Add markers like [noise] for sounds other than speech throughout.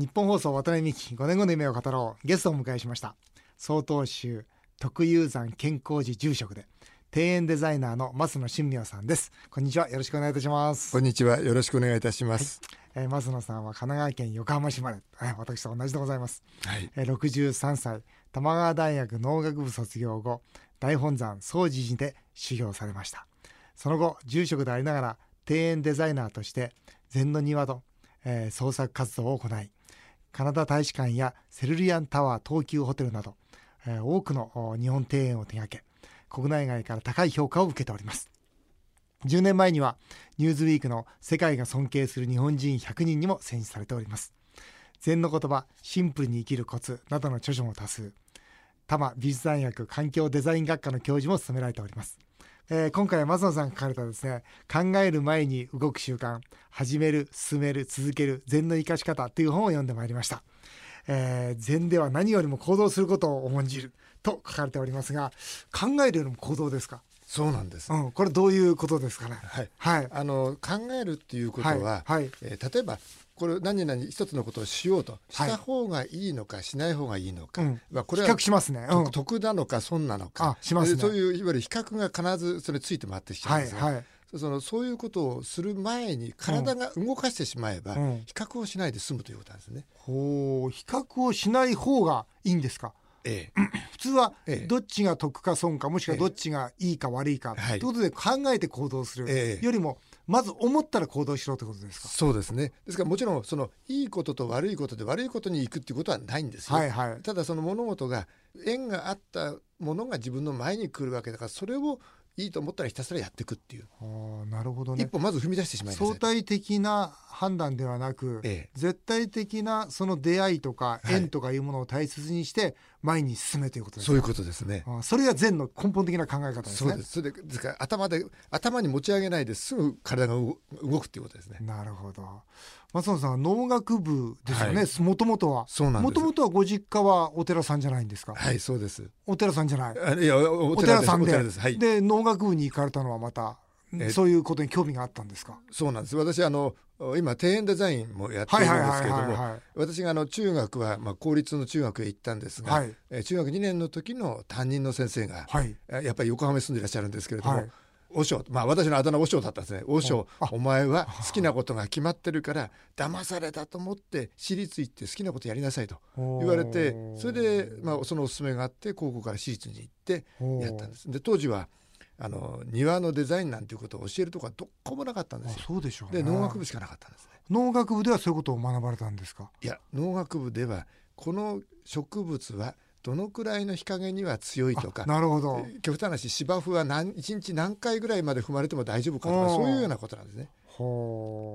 日本放送渡辺美希5年後の夢を語ろう。ゲストをお迎えしました。曹洞宗特有山健康寺住職で庭園デザイナーの増野新明さんです。こんにちは。よろしくお願いいたします。こんにちは。よろしくお願いいたします、はい、えー、増野さんは神奈川県横浜市生まれ、えー、私と同じでございます、はい。えー、63歳玉川大学農学部卒業後大本山総持寺で修行されました。その後住職でありながら庭園デザイナーとして禅の庭と、えー、創作活動を行いカナダ大使館やセルリアンタワー東急ホテルなど、えー、多くの日本庭園を手掛け国内外から高い評価を受けております。10年前にはニューズウィークの世界が尊敬する日本人100人にも選出されております。禅の言葉シンプルに生きるコツなどの著書も多数。多摩美術大学環境デザイン学科の教授も務められております。えー、今回は松野さんが書かれたですね考える前に動く習慣始める進める続ける禅の生かし方という本を読んでまいりました、えー、禅では何よりも行動することを重んじると書かれておりますが考えるよりも行動ですか？そうなんです、うん、これどういうことですかね？はい、はい、あの考えるっていうことは、はい。はい、えー、例えばこれ何々一つのことをしようとした方がいいのか、しない方がいいのか、まあこれは比較しますね、うん、得なのか損なのか。します、ね、そういういわゆる比較が必ずそれついて回ってきちゃうんですはいはい。そのそういうことをする前に体が動かしてしまえば、うん、比較をしないで済むということなんですね。ほう比較をしない方がいいんですか？ええ、[clears throat] 普通はどっちが得か損かもしくはどっちがいいか悪いかとい。うことで考えて行動するよりもまず思ったら行動しろってことですか？そうですね。ですからもちろんそのいいことと悪いことで悪いことに行くっていうことはないんですよ、はいはい、ただその物事が縁があったものが自分の前に来るわけだからそれをいいと思ったらひたすらやっていくっていう。あなるほどね。一歩まず踏み出してしまい相対的な判断ではなく、ええ、絶対的なその出会いとか縁とかいうものを大切にして前に進めということですそういうことですね。それが善の根本的な考え方ですね。そうです。それでですから頭で頭に持ち上げないですぐ体が動くっていうことですね。なるほど。松野さん農学部ですよねもともとは。そうなんもともとはご実家はお寺さんじゃないんですか？はいそうです。お寺さんじゃない。いやお寺さんで。で,、はい、で農学部に行かれたのはまたそういうことに興味があったんですか？そうなんです。私あの今庭園デザインもやってるんですけども私があの中学は、まあ、公立の中学へ行ったんですが、はい、え中学2年の時の担任の先生が、はい、やっぱり横浜に住んでいらっしゃるんですけれども、はい。和尚まあ私のあだ名和尚だったんですね。和尚お前は好きなことが決まってるから騙されたと思って私立行って好きなことやりなさいと言われてそれで、まあ、そのおすすめがあって高校から私立に行ってやったんです。で当時はあの庭のデザインなんていうことを教えるとこはどこもなかったんですよ。そうでしょう、ね、で農学部しかなかったんですね。農学部ではそういうことを学ばれたんですか？いや農学部ではこの植物はどのくらいの日陰には強いとかなるほど。極端な話芝生は何1日何回ぐらいまで踏まれても大丈夫かとかそういうようなことなんですね。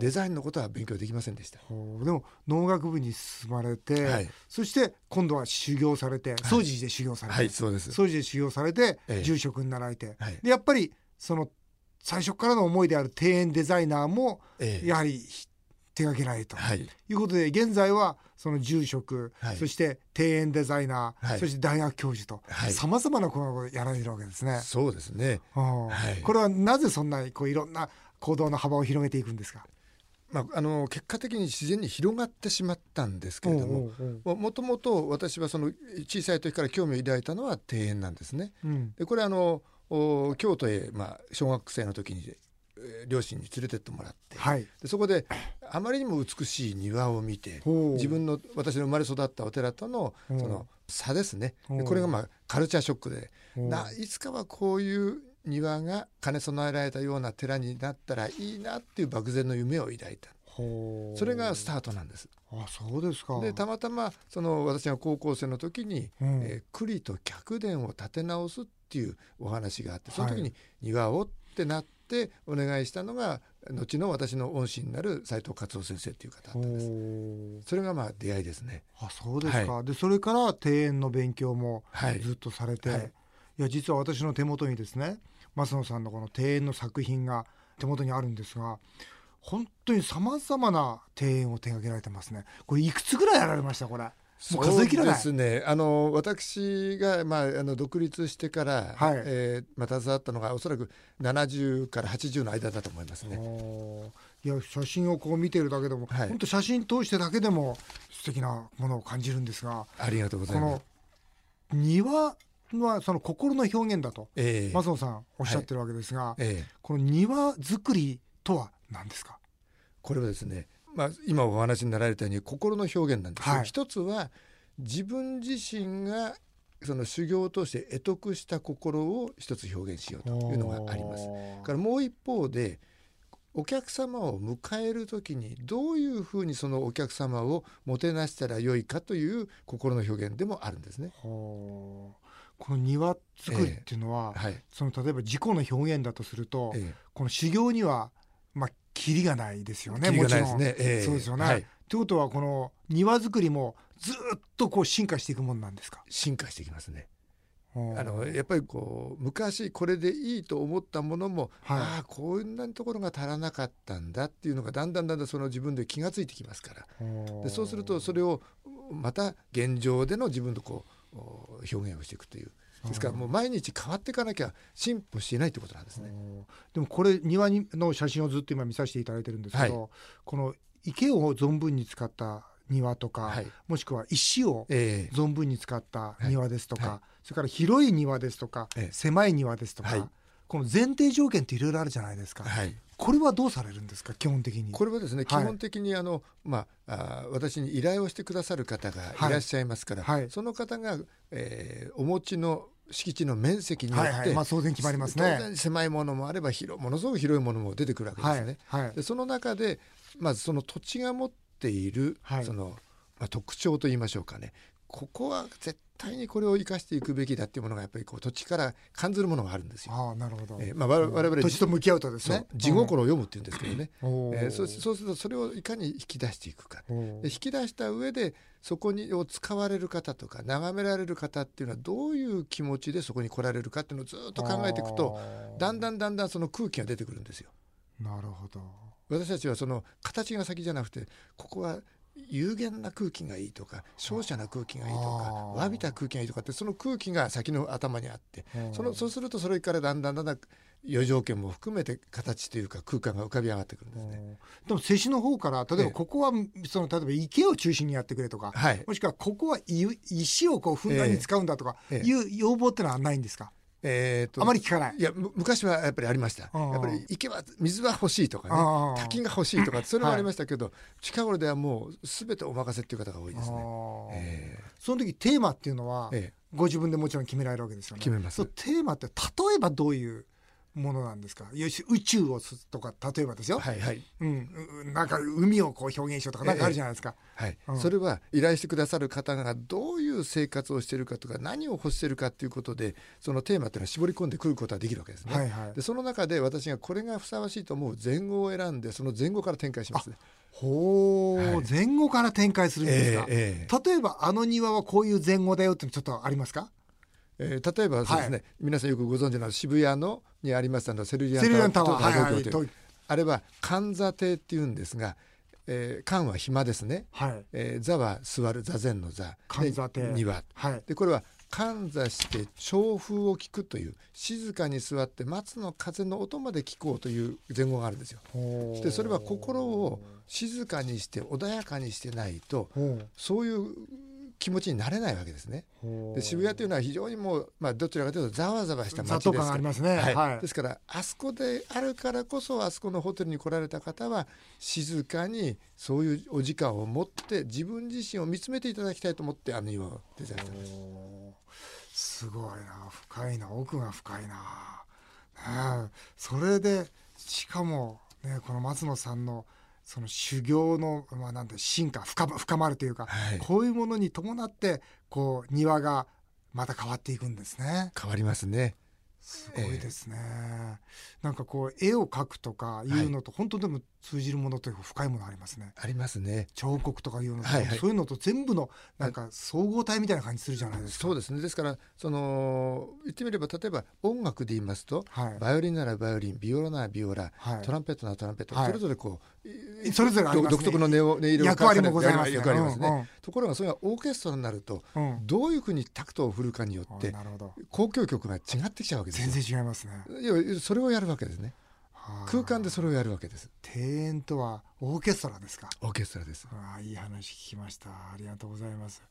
デザインのことは勉強できませんでした。でも農学部に進まれて、はい、そして今度は修行されて総持寺で修行されて、はい、そうです。総持寺で修行されて、ええ、住職になられて、はい、でやっぱりその最初からの思いである庭園デザイナーも、やはり手掛けられると、はい、いうことで現在はその住職、はい、そして庭園デザイナー、はい、そして大学教授とさまざまなことをやられるわけですね。そうですね、はい、これはなぜそんなこういろんな行動の幅を広げていくんですか？まあ、あの結果的に自然に広がってしまったんですけれどももともと私はその小さい時から興味を抱いたのは庭園なんですね。うん、でこれあの京都へ、まあ、小学生の時に両親に連れてってもらって、はい、でそこであまりにも美しい庭を見て自分の私の生まれ育ったお寺とのその差ですね。これがまあカルチャーショックでないつかはこういう庭が兼ね備えられたような寺になったらいいなっていう漠然の夢を抱いた。それがスタートなんです。あそうですか。でたまたまその私が高校生の時に、うん、えー、栗と客殿を建て直すっていうお話があってその時に庭をってなってお願いしたのが後の私の恩師になる斉藤勝夫先生っていう方だったんです。それがまあ出会いですね。あそうですか、はい、でそれから庭園の勉強もずっとされて、はい。はい、いや実は私の手元にですね増野さんのこの庭園の作品が手元にあるんですが本当にさまざまな庭園を手掛けられてますね。これいくつぐらいやられましたこれ？そうですね。あの私が、まあ、あの独立してから、はい、えー、また携わったのがおそらく70から80の間だと思いますね。いや写真をこう見てるだけでも、はい、本当写真通してだけでも素敵なものを感じるんですがありがとうございます。この庭はその心の表現だと、えー、松野さんおっしゃってるわけですが、はい。えー、この庭作りとは何ですか？これはですね、まあ、今お話になられたように心の表現なんですけど、はい、一つは自分自身がその修行を通して得得した心を一つ表現しようというのがあります。からもう一方でお客様を迎える時にどういうふうにそのお客様をもてなしたらよいかという心の表現でもあるんですね。この庭作りっていうのは、えーはい、その例えば自己の表現だとすると、えー、この修行にはまあキリがないですよね。もちろん、ねえ。ー、そうですよね。はい、ということはこの庭作りもずっとこう進化していくもんなんですか？進化していきますね。あのやっぱりこう昔これでいいと思ったものも、はい、ああこんなところが足らなかったんだっていうのがだんだんだんだんその自分で気が付いてきますから。でそうするとそれをまた現状での自分のこう表現をしていくという。ですからもう毎日変わっていかなきゃ進歩していないということなんですね。でもこれ庭の写真をずっと今見させていただいてるんですけど、はい、この池を存分に使った庭とか、はい、もしくは石を存分に使った庭ですとか、はい、それから広い庭ですとか、え狭い庭ですとか、この前提条件っていろいろあるじゃないですか。これはどうされるんですか？基本的に。これはですね、基本的にあの、まあ、あ私に依頼をしてくださる方がい。らっしゃいますから、その方が、えー、お持ちの敷地の面積によって、はいはい、まあ、当然決まりますね。当然狭いものもあれば広ものすごく広いものも出てくるわけですね。はい。はい、でその中でまずその土地が持っている、はい、その、まあ、特徴といいましょうかねここは絶対にこれを生かしていくべきだっていうものがやっぱりこう土地から感ずるものがあるんですよ。あなるほど。えー、まあ我々、うん、土地と向き合うとですね。地心を読むって言うんですけどね。うん、えー、そうそうするとそれをいかに引き出していくか。で引き出した上でそこにを使われる方とか眺められる方っていうのはどういう気持ちでそこに来られるかっていうのをずっと考えていくとだんだんだんだんその空気が出てくるんですよ。なるほど。私たちはその形が先じゃなくてここは有限な空気がいいとか照射な空気がいいとかわびた空気がいいとかってその空気が先の頭にあってそのそうするとそれからだんだんだんだん余条件も含めて形というか空間が浮かび上がってくるんですね。でも施主の方から例えばここはその例えば池を中心にやってくれとか、はい、もしくはここは石をこうふんだんに使うんだとかいう要望ってのはないんですか、えーと、あまり聞かない。いや昔はやっぱりありました。やっぱり池は水は欲しいとかね滝が欲しいとかそれはありましたけど、はい、近頃ではもう全てお任せっていう方が多いですね、えー、その時テーマっていうのは、えー、ご自分でもちろん決められるわけですよね。決めます。テーマって例えばどういうものなんですか？よし宇宙をとか例えばですよ、はいはい。うん、なんか海をこう表現しようとかなんかあるじゃないですか、えはい、うん、それは依頼してくださる方がどういう生活をしているかとか何を欲しているかということでそのテーマっていうのは絞り込んでくることはできるわけですね、はいはい、でその中で私がこれがふさわしいと思う前後を選んでその前後から展開します、ね、ほう、はい、前後から展開するんですか、えーえー、例えばあの庭はこういう前後だよってちょっとありますか？えー、例えばそうですね、はい、皆さんよくご存知の渋谷のにありましたのセルリアンタワー東京という、あれは神座亭っていうんですが、えー、漢は暇ですね、はい。えー、座は座る座禅の座。神座亭。庭、はい、でこれは神座して調風を聞くという静かに座って松の風の音まで聞こうという前後があるんですよ。でそれは心を静かにして穏やかにしてないとそういう気持ちになれないわけですね。で渋谷というのは非常にもう、まあ、どちらかというとざわざわした街ですから。ねはい。はい、ですからあそこであるからこそあそこのホテルに来られた方は静かにそういうお時間を持って自分自身を見つめていただきたいと思ってあの岩をデザインしてますすごいな深いな奥が深いな、ね、それでしかも、ね、この松野さんのその修行の、まあ、なんて進化深深まるというか、はい、こういうものに伴ってこう庭がまた変わっていくんですね。変わりますね。すごいですね、えー、なんかこう絵を描くとかいうのと、本当でも通じるものというか深いものありますね。ありますね。彫刻とかいうのと、はいはい、そういうのと全部のなんか総合体みたいな感じするじゃないですか。そうですね。ですからその言ってみれば例えば音楽で言いますと、はい、バイオリンならバイオリン、ビオラならビオラ、はい、トランペットならトランペット、それぞれこうそれぞれ、ね、独特の音色役割もございますね。役割ますね。うんうん、ところがそれがオーケストラになると、うん、どういうふうにタクトを振るかによって、交響曲が違ってきちゃうわけです全然違いますね。いやそれをやるわけですね。空間でそれをやるわけです。庭園とはオーケストラですか？オーケストラです。あいい話聞きました。ありがとうございます。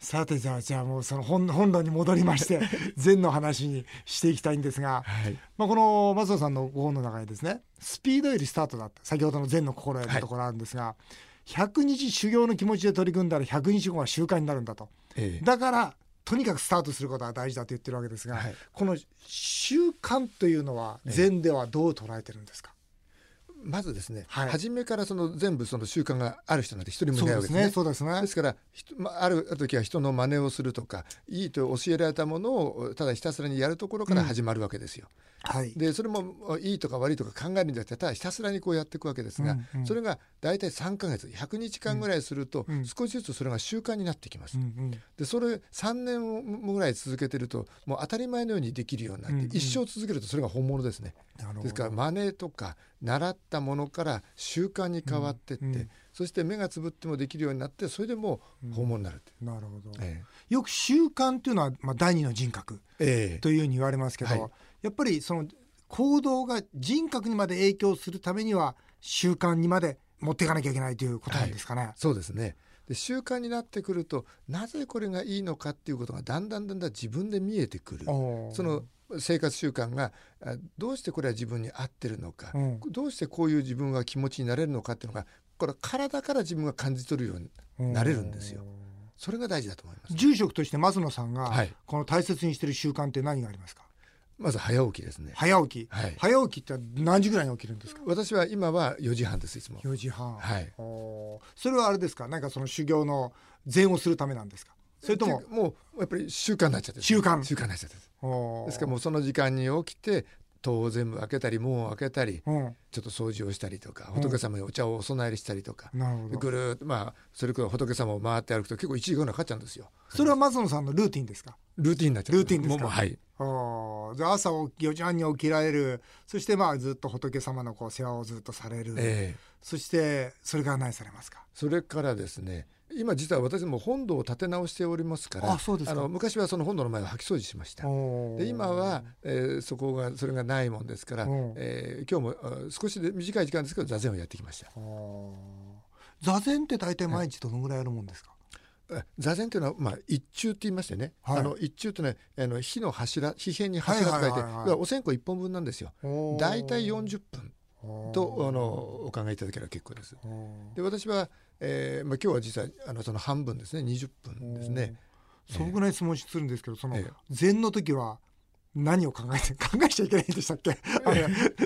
さてじゃあじゃあもうその本本論に戻りまして [laughs] 禅の話にしていきたいんですが、はい、まあ、この松尾さんのご本の中にですねスピードよりスタートだって先ほどの禅の心得のところあるんですが、はい、100日修行の気持ちで取り組んだら100日後は習慣になるんだと、ええ、だからとにかくスタートすることは大事だと言ってるわけですが、はい、この習慣というのは禅ではどう捉えてるんですか、まずですね、はい、初めからその全部その習慣がある人なんて一人もいないわけですね。そうですね。ですから、まあ、ある時は人の真似をするとか、いいと教えられたものをただひたすらにやるところから始まるわけですよ。うん、はい。で、それもいいとか悪いとか考えるんじゃなくて、ただひたすらにこうやっていくわけですが、うんうん、それが大体3か月、100日間ぐらいすると、少しずつそれが習慣になってきます。うんうん、で、それ3年ぐらい続けてると、もう当たり前のようにできるようになって、うんうん、一生続けるとそれが本物ですね。ですから真似とか習ったものから習慣に変わってって、うんうん、そして目がつぶってもできるようになってそれでもう訪問になる、う。ん、なるほど、ええ、よく習慣っていうのは、まあ、第二の人格というふうに言われますけど、えはい、やっぱりその行動が人格にまで影響するためには習慣にまで持っていかなきゃいけないということなんですかね。はい、そうですね。で習慣になってくるとなぜこれがいいのかっていうことがだんだんだんだん自分で見えてくる。その生活習慣がどうしてこれは自分に合ってるのか、うん、どうしてこういう自分が気持ちになれるのかっていうのがこれ体から自分が感じ取るようになれるんですよ。それが大事だと思います。住職として松野さんが、この大切にしている習慣って何がありますか？まず早起きですね。早起き。はい、早起きって何時ぐらいに起きるんですか？私は今は4時半ですいつも。4時半。はい。それはあれですか？なんかその修行の禅をするためなんですか？それとももうやっぱり習慣になっちゃって習慣。習慣になっちゃってですからもうその時間に起きて戸を全部開けたり門を開けたり、うん、ちょっと掃除をしたりとか、仏様にお茶をお供えしたりとか、ぐるっとまあそれから仏様を回って歩くと結構1時間ぐらいかかっちゃうんですよ。それは松野さんのルーティンですか？ルーティンになっちゃうルーティンですかはいじゃあ朝4時半に起きられる。そしてまあずっと仏様のこう世話をずっとされる、えー、そしてそれから何されますか？それからですね今実は私も本堂を建て直しておりますからあの昔はその本堂の前を掃き掃除しました。で今は、えー、そこがそれがないもんですから、えー、今日も少しで短い時間ですけど座禅をやってきました。座禅って大体毎日どのぐらいやるもんですか、座禅というのは、まあ、一中って言いましてね、はい、あの一中というのはあの火の柱火辺に柱と書いて、お線香一本分なんですよ。大体40分とあのお考えいただければ結構です。で私はえーまあ、今日は実はあのその半分ですね。20分ですね。そのぐらい質問するんですけど、その禅の時は何を考えて [laughs] 考えちゃいけないんでしたっけ？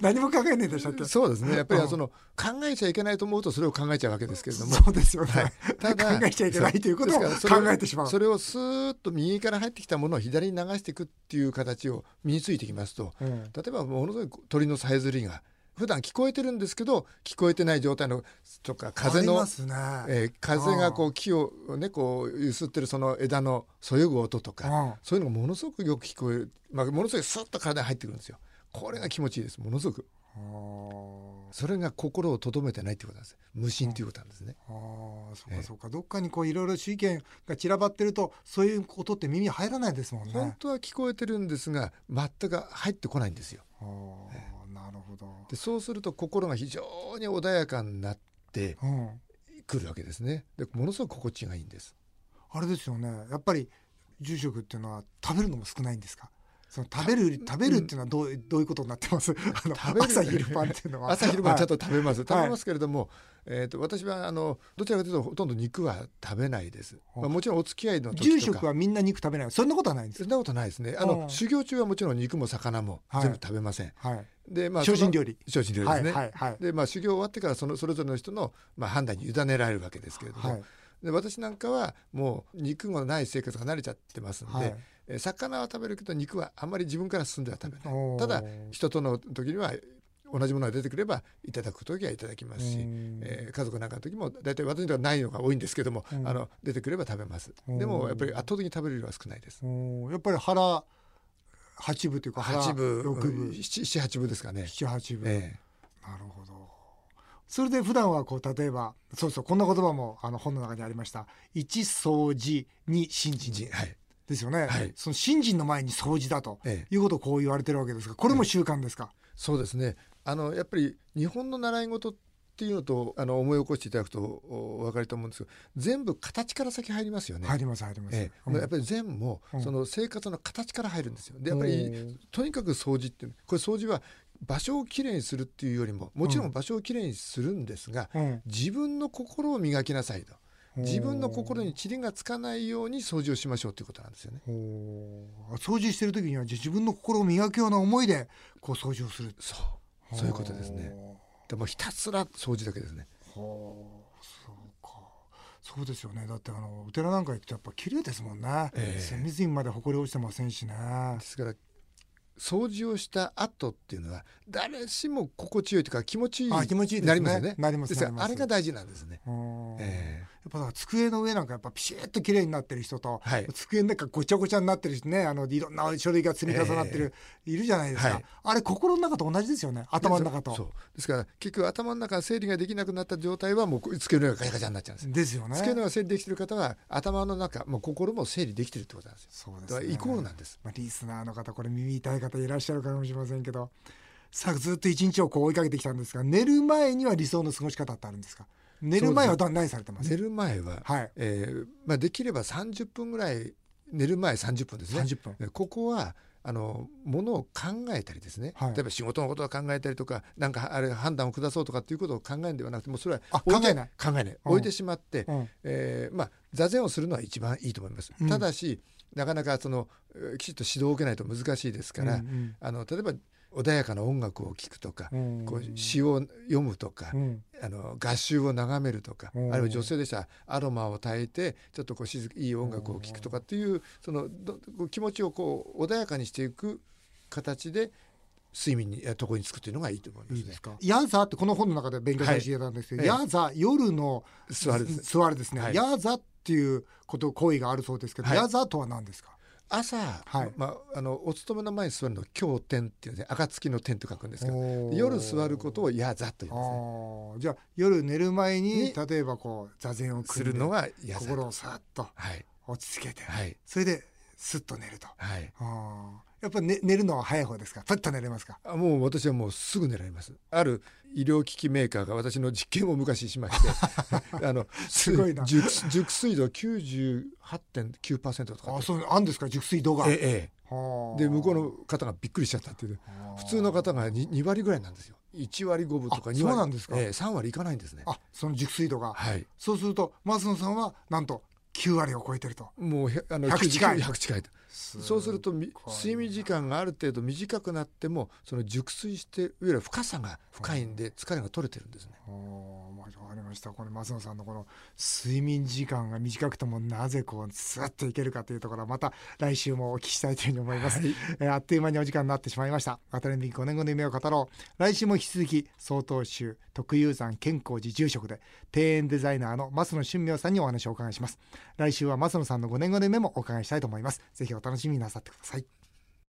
何も考えないんでしたっけ？そうですね。やっぱりその、考えちゃいけないと思うとそれを考えちゃうわけですけれども。そうですよね、はい、ただ考えちゃいけないということを考えてしまう。それをスーッと右から入ってきたものを左に流していくっていう形を身についてきますと、うん、例えばものすごい鳥のさえずりが普段聞こえてるんですけど聞こえてない状態のとか風の、ね。えー、風がこう木をねこう揺すってるその枝のそよぐ音とかそういうのがものすごくよく聞こえる、まあ、ものすごいスッと体に入ってくるんですよ。これが気持ちいいです。ものすごく。それが心をとどめてないってことなんです。無心ということなんですね。ああそうかそうか、どっかにこういろいろ意見が散らばってるとそういうことって耳入らないですもんね。本当は聞こえてるんですが全く入ってこないんですよ。えなるほど。でそうすると心が非常に穏やかになってくるわけですね。でものすごく心地がいいんです。あれですよね。やっぱり住職っていうのは食べるのも少ないんですか？その食べる食べるっていうのはどう,、どういうことになってます？[laughs] あの食べる朝昼晩っていうのは朝昼晩ちゃんと食べます。食べますけれども、えっ、と私はあのどちらかというとほとんど肉は食べないです。まあもちろんお付き合いの住職はみんな肉食べない。そんなことはないんです。そんなことないですね。あの修行中はもちろん肉も魚も全部食べません。はい。でまあ精進料理精進料理ですね。はいはいでまあ修行終わってからそのそれぞれの人のまあ判断に委ねられるわけですけれども。で私なんかはもう肉がない生活が慣れちゃってますんで、え魚は食べるけど肉はあんまり自分から進んでは食べない。ただ人との時には同じものが出てくればいただく時はいただきますし、えー、家族なんかの時も大体私にはないのが多いんですけども、あの出てくれば食べます。でもやっぱり圧倒的に食べる量は少ないです。やっぱり腹八分というか八分六分。七八分ですかね。七八分、えー、なるほど。それで普段はこう例えばそうそうこんな言葉もあの本の中にありました。一掃除二信心、はい、ですよね、はい、その信心の前に掃除だということをこう言われてるわけですがこれも習慣ですか、そうですね。あのやっぱり日本の習い事っていうのとあの思い起こしていただくとお分かると思うんですけど全部形から先入りますよね。入ります入ります。ええ、うん、やっぱり全も、その生活の形から入るんですよ。でやっぱりとにかく掃除ってこれ掃除は場所をきれいにするっていうよりももちろん。場所をきれいにするんですが、うん、自分の心を磨きなさいと。自分の心に塵がつかないように掃除をしましょうということなんですよね。掃除してる時には自分の心を磨くような思いでこう掃除をする。そうそういうことですね。でもひたすら掃除だけですね。はあ、そうか。そうですよね。だってあのお寺なんか行くとやっぱ綺麗ですもんね。えー、隅々まで埃落ちてませんしね。ですから掃除をした後っていうのは誰しも心地よいというか気持ちいい気持ちいいなりますよね。なりますあれが大事なんですね。えーやっぱ机の上なんかやっぱピシッと綺麗になってる人と、はい、机の中ごちゃごちゃになってる人ねあのいろんな書類が積み重なってる、えー、いるじゃないですか、はい、あれ心の中と同じですよね頭の中と。そうですから結局頭の中整理ができなくなった状態はもう机の上がガチャガチャになっちゃうんですですよね。机の上が整理できてる方は頭の中もう心も整理できてるってことなんですよ。そうです、ね、イコールなんです、まあ、リスナーの方これ耳痛い方いらっしゃるかもしれませんけどさあずっと一日をこう追いかけてきたんですが寝る前には理想の過ごし方ってあるんですか？寝る前は何されてます？寝る前は、はい。えーまあ、できれば30分ぐらい寝る前30分ですね。30分ここはあのものを考えたりですね、はい、例えば仕事のことを考えたりとかなんかあれ判断を下そうとかっていうことを考えるんではなくてもうそれは考えない。考えない、置いてしまって、うん、えー、まあ、座禅をするのは一番いいと思います。うん、ただしなかなかそのきちっと指導を受けないと難しいですから、うんうん、あの例えば穏やかな音楽を聴くとか、うん、こう詩を読むとか、うん、あの合集を眺めるとか、うん、あるいは女性でしたらアロマを焚いてちょっとこう静いい音楽を聴くとかっていうその気持ちをこう穏やかにしていく形で睡眠にとこにつくというのがいいと思います、ね、いいですか？ヤザってこの本の中で勉強させていただいたんですけど、はい、ヤザ夜の座るですね。はい、ヤザっていうこと行為があるそうですけど、はい、ヤザとは何ですか？朝、はい、まあ、あのお勤めの前に座るのを経天っていうね暁の天と書くんですけど夜座ることをやざと言いますね。じゃあ夜寝る前に例えばこう座禅をするのがや心をさっと落ち着けて、はい、それですっと寝ると、はい、やっぱ、ね、寝るのは早い方ですか？パッと寝れますか？もう私はもうすぐ寝られます。ある医療機器メーカーが私の実験を昔しまして [laughs] あのすごいな。熟熟睡度は98.9%とかあそうあんですか？熟睡度が。ええで向こうの方がびっくりしちゃったっていう。普通の方が 2, 2割ぐらいなんですよ。1割5分とか2割。そうなんですか、ええ、3割いかないんですね。あその熟睡度が。はい。そうすると増野さんはなんと9割を超えてると。もうあの100近い。100近いとそうすると睡眠時間がある程度短くなってもその熟睡していわゆる深さが深いんで疲れが取れてるんですね。わかりました。これ松野さんのこの睡眠時間が短くてもなぜこうスッといけるかというところはまた来週もお聞きしたいというふうに思います、はい、えあっという間にお時間になってしまいました。渡辺美5年後の夢を語ろう来週も引き続き曹洞宗特有山健康寺住職で庭園デザイナーの増野俊明さんにお話をお伺いします。来週は増野さんの5年後の夢もお伺いしたいと思います。ぜひお楽しみになさってください。